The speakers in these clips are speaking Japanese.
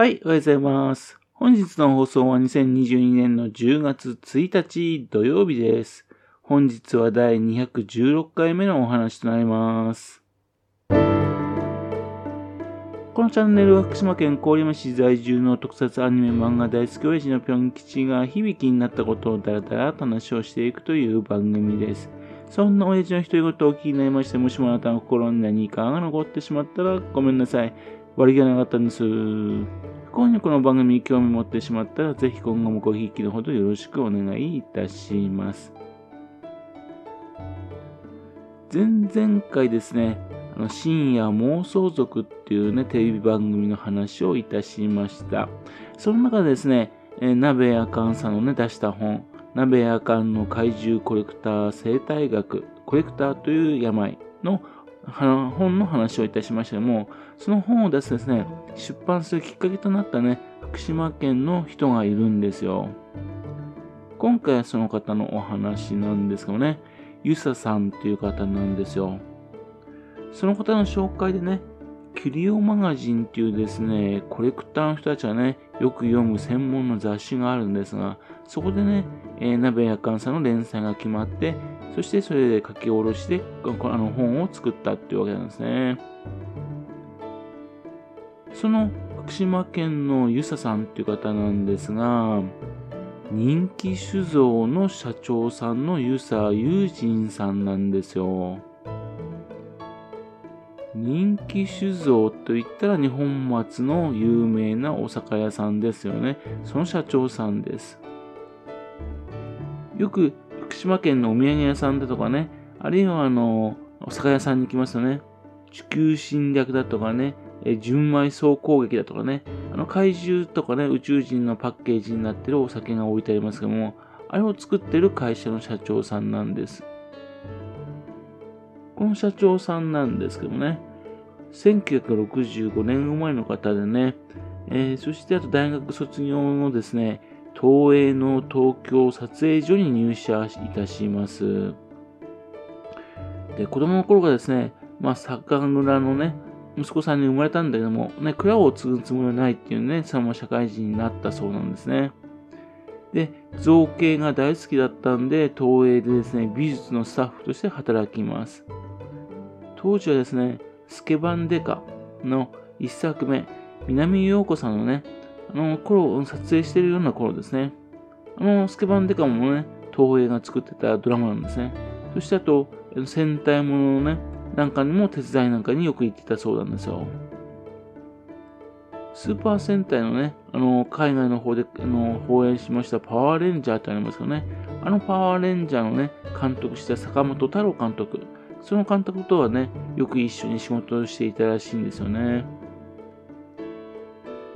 はい、おはようございます。本日の放送は2022年の10月1日土曜日です。本日は第216回目のお話となります。このチャンネルは福島県郡山市在住の特撮アニメ漫画大好き親父のぴょん吉が響きになったことをだらだらと話をしていくという番組です。そんな親父の独り言を気になりまして、もしもあなたの心に何かが残ってしまったらごめんなさい。悪気がなかったんです。今夜この番組に興味持ってしまったら、ぜひ今後もごひいきのほどよろしくお願いいたします。前々回ですね、あの深夜妄想族っていうね、テレビ番組の話をいたしました。その中でですね、え鍋やかんさんのね、出した本、鍋やかんの怪獣コレクター生態学、コレクターという病の本の話をいたしましたけども、その本を出すですね、出版するきっかけとなったね、福島県の人がいるんですよ。今回はその方のお話なんですけどね、ゆささんっていう方なんですよ。その方の紹介でね、キュリオマガジンっていうですね、コレクターの人たちがね、よく読む専門の雑誌があるんですが、そこでね、えー、鍋やかんさんの連載が決まって、そしてそれで書き下ろしであの本を作ったっていうわけなんですね。その福島県のゆささんっていう方なんですが、人気酒造の社長さんの湯佐友人さんなんですよ。人気酒造といったら日本松の有名なお酒屋さんですよね。その社長さんです。よく福島県のお土産屋さんだとかね、あるいはあの、お酒屋さんに行きますとね、地球侵略だとかね、え純米総攻撃だとかね、あの怪獣とかね、宇宙人のパッケージになってるお酒が置いてありますけども、あれを作ってる会社の社長さんなんです。この社長さんなんですけどもね、1965年生まれの方でね、えー、そしてあと大学卒業のですね、東映の東京撮影所に入社いたします。で、子供の頃からですね、まあ、酒蔵のね、息子さんに生まれたんだけども、ね、蔵を継ぐつもりはないっていうね、そのまま社会人になったそうなんですね。で、造形が大好きだったんで、東映でですね、美術のスタッフとして働きます。当時はですね、スケバンデカの一作目、南陽子さんのね、あの頃撮影しているような頃ですね。あの、スケバンデカもね、東映が作ってたドラマなんですね。そしてあと、戦隊もののね、なんかにも手伝いなんかによく行ってたそうなんですよ。スーパー戦隊のね、あの、海外の方で、あの、放映しましたパワーレンジャーってありますよね。あのパワーレンジャーのね、監督した坂本太郎監督。その監督とはね、よく一緒に仕事をしていたらしいんですよね。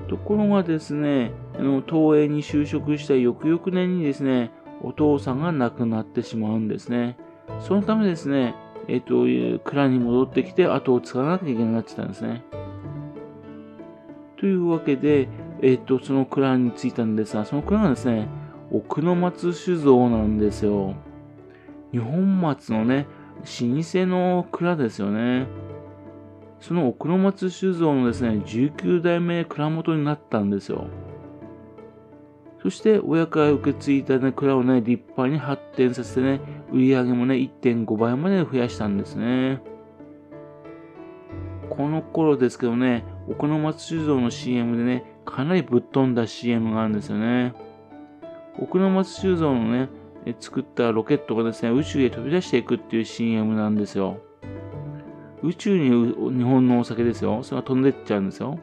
ところがですね、あの東映に就職した翌々年にですね、お父さんが亡くなってしまうんですね。そのためですね、えっ、と、蔵に戻ってきて後を継がなきゃいけなくなってたんですね。というわけで、えっ、と、その蔵に着いたんですが、その蔵がですね、奥の松酒造なんですよ。日本松のね、老舗の蔵ですよね。その奥の松酒造のですね、19代目蔵元になったんですよ。そして親から受け継いだ、ね、蔵をね、立派に発展させてね、売り上げもね、1.5倍まで増やしたんですね。この頃ですけどね、奥の松酒造の CM でね、かなりぶっ飛んだ CM があるんですよね。奥の松酒造のね、作ったロケットがですね、宇宙へ飛び出していくっていう CM なんですよ。宇宙に日本のお酒ですよ。それが飛んでっちゃうんですよ。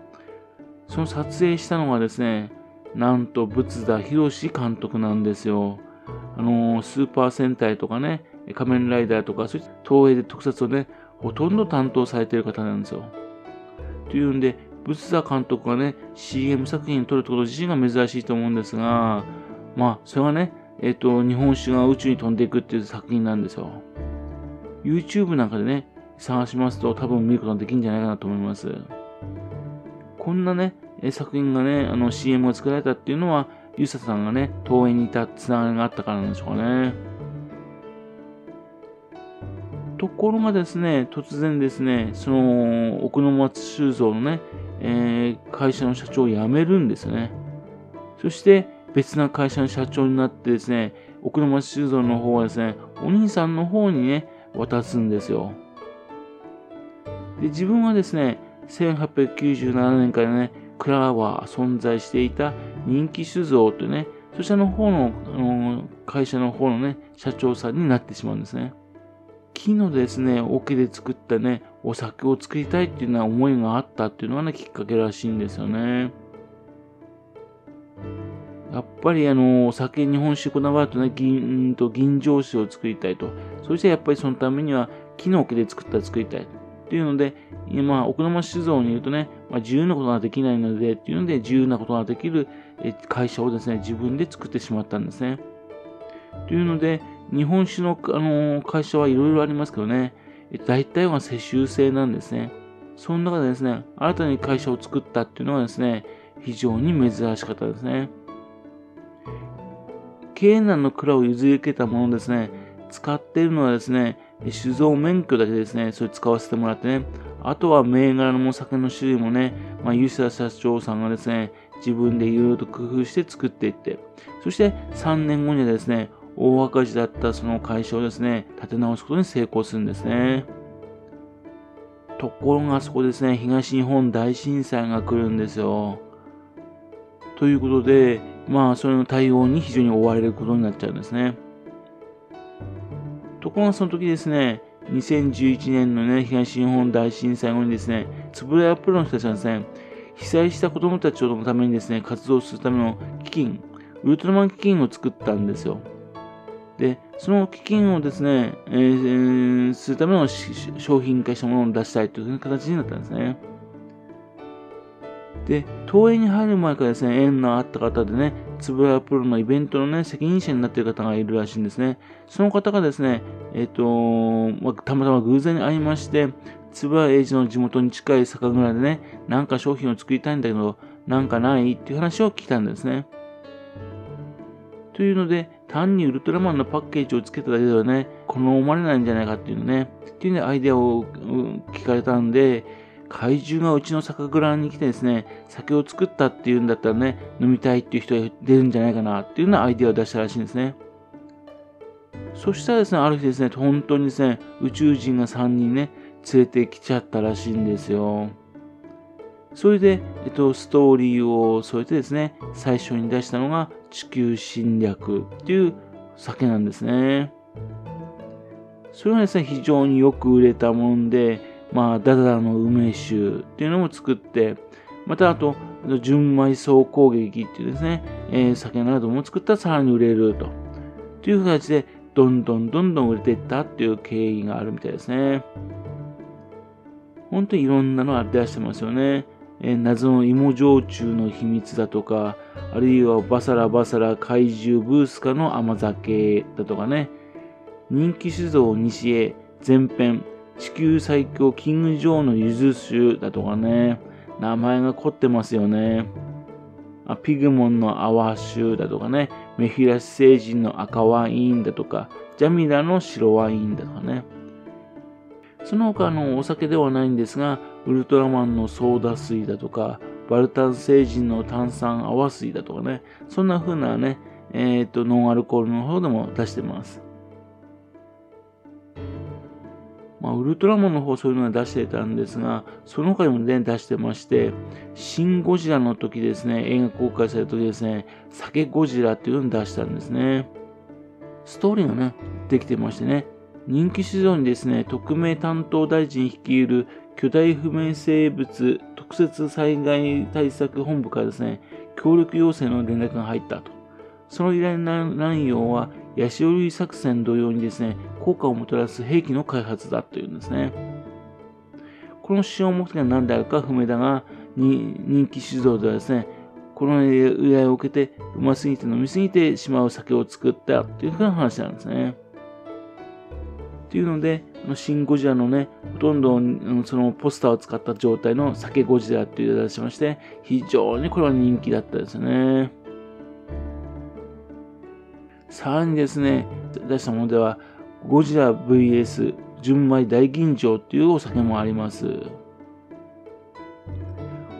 その撮影したのがですね、なんと仏田博監督なんですよ。あのー、スーパー戦隊とかね、仮面ライダーとか、そういった東映で特撮をね、ほとんど担当されてる方なんですよ。というんで、仏田監督がね、CM 作品に撮るってこと自身が珍しいと思うんですが、まあ、それはね、えっ、ー、と、日本酒が宇宙に飛んでいくっていう作品なんですよ。YouTube なんかでね、探しますと多分見ることができるんじゃないかなと思います。こんなね、作品がね、あの CM が作られたっていうのは、ゆささんがね、東映にいたつながりがあったからなんでしょうかね。ところがですね、突然ですね、その奥の松修造のね、えー、会社の社長を辞めるんですよね。そして別な会社の社長になってですね、奥の町酒造の方はですね、お兄さんの方にね、渡すんですよ。で、自分はですね、1897年からね、蔵は存在していた人気酒造というね、そちらの方のあの会社の方のね、社長さんになってしまうんですね。木のですね、桶で作ったね、お酒を作りたいっていうような思いがあったっていうのがね、きっかけらしいんですよね。やっぱりあの、お酒、日本酒こだわるとね、銀と銀醸酒を作りたいと。そしてやっぱりそのためには木の桶で作った作りたい。っていうので、今、奥沼酒造に言うとね、まあ、自由なことができないので、っていうので、自由なことができる会社をですね、自分で作ってしまったんですね。というので、日本酒の、あの会社はいろいろありますけどね、大体は世襲制なんですね。その中でですね、新たに会社を作ったっていうのはですね、非常に珍しかったですね。経営難の蔵を譲り受けたものですね、使っているのはですね、酒造免許だけですね、それ使わせてもらってね、あとは銘柄のお酒の種類もね、まあ、ユシ社長さんがですね、自分でいろいろと工夫して作っていって、そして3年後にはですね、大赤字だったその会社をですね、立て直すことに成功するんですね。ところがそこですね、東日本大震災が来るんですよ。ということで、まあ、それの対応に非常に追われることになっちゃうんですね。ところがその時ですね、2011年のね、東日本大震災後にですね、つぶらやプロの人たちはですね、被災した子供たちのためにですね、活動するための基金、ウルトラマン基金を作ったんですよ。で、その基金をですね、えー、するための商品化したものを出したいという形になったんですね。で、東映に入る前からですね、縁のあった方でね、つぶらプロのイベントのね、責任者になっている方がいるらしいんですね。その方がですね、えっ、ー、と、ま、たまたま偶然に会いまして、つぶらエイジの地元に近い酒蔵でね、なんか商品を作りたいんだけど、なんかないっていう話を聞いたんですね。というので、単にウルトラマンのパッケージをつけただけではね、好まれないんじゃないかっていうね、っていうね、アイデアを聞かれたんで、怪獣がうちの酒蔵に来てですね、酒を作ったっていうんだったらね、飲みたいっていう人が出るんじゃないかなっていうようなアイデアを出したらしいんですね。そしたらですね、ある日ですね、本当にですね、宇宙人が3人ね、連れてきちゃったらしいんですよ。それで、えっと、ストーリーを添えてですね、最初に出したのが地球侵略っていう酒なんですね。それがですね、非常によく売れたもんで、まあ、ダダダの梅酒っていうのも作って、またあと、純米総攻撃っていうですね、えー、酒なども作ったらさらに売れると。という形で、どんどんどんどん売れていったっていう経緯があるみたいですね。本当にいろんなのが出してますよね。えー、謎の芋焼酎の秘密だとか、あるいはバサラバサラ怪獣ブースカの甘酒だとかね、人気酒造西へ前編、地球最強キング・ジョーのゆず酒だとかね、名前が凝ってますよね。あピグモンの泡酒だとかね、メフィラス星人の赤ワインだとか、ジャミラの白ワインだとかね。その他のお酒ではないんですが、ウルトラマンのソーダ水だとか、バルタン星人の炭酸泡水だとかね、そんな風なね、えっ、ー、と、ノンアルコールの方でも出してます。まあ、ウルトラマンの方そういうのは出してたんですが、その他にもね、出してまして、シン・ゴジラの時ですね、映画公開された時ですね、酒ゴジラっていうのを出したんですね。ストーリーがね、できてましてね、人気市場にですね、特命担当大臣率いる巨大不明生物特設災害対策本部からですね、協力要請の連絡が入ったと。その依頼内容は、ヤシオリ作戦同様にですね、効果をもたらす兵器の開発だというんですね。この使用目的が何であるか不明だが、人気酒造ではですね、この依頼を受けて、うますぎて飲みすぎてしまう酒を作ったというふうな話なんですね。というので、シン・ゴジラのね、ほとんどそのポスターを使った状態の酒ゴジラっていう出しまして、非常にこれは人気だったですね。さらにですね、出したものでは、ゴジラ VS 純米大吟醸っていうお酒もあります。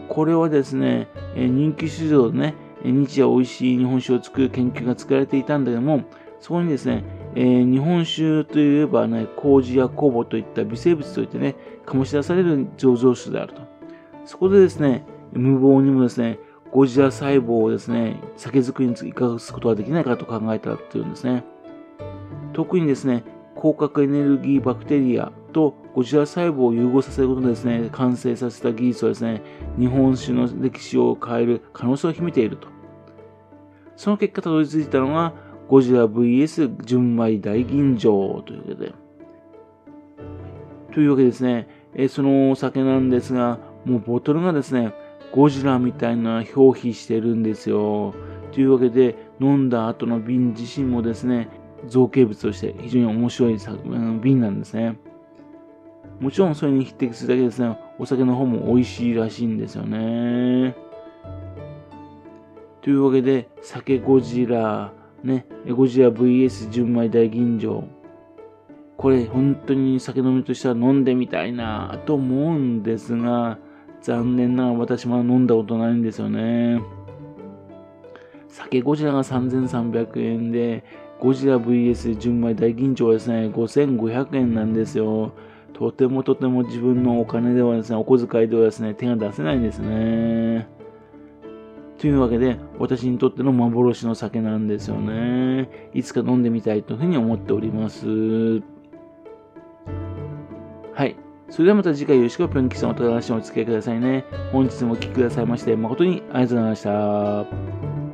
これはですね、人気市場でね、日夜美味しい日本酒を作る研究が作られていたんだけども、そこにですね、えー、日本酒といえばね、麹や酵母といった微生物といってね、醸し出される醸造酒であると。そこでですね、無謀にもですね、ゴジラ細胞をですね、酒造りに生かすことができないかと考えたというんですね。特にですね、広角エネルギーバクテリアとゴジラ細胞を融合させることでですね、完成させた技術はですね、日本酒の歴史を変える可能性を秘めていると。その結果たどり着いたのが、ゴジラ VS 純米大吟醸というわけで。というわけですね、えそのお酒なんですが、もうボトルがですね、ゴジラみたいな表皮してるんですよ。というわけで、飲んだ後の瓶自身もですね、造形物として非常に面白い瓶なんですね。もちろんそれに匹敵するだけですね、お酒の方も美味しいらしいんですよね。というわけで、酒ゴジラ、ね、ゴジラ VS 純米大吟醸。これ本当に酒飲みとしては飲んでみたいなと思うんですが、残念ながら私も飲んだことないんですよね。酒ゴジラが3300円で、ゴジラ VS 純米大吟醸はですね、5500円なんですよ。とてもとても自分のお金ではですね、お小遣いではですね、手が出せないんですね。というわけで、私にとっての幻の酒なんですよね。いつか飲んでみたいというふうに思っております。はい。それではまた次回よろしくぴょんきさんお楽しみお付き合いくださいね。本日もお聴きくださいまして誠にありがとうございました。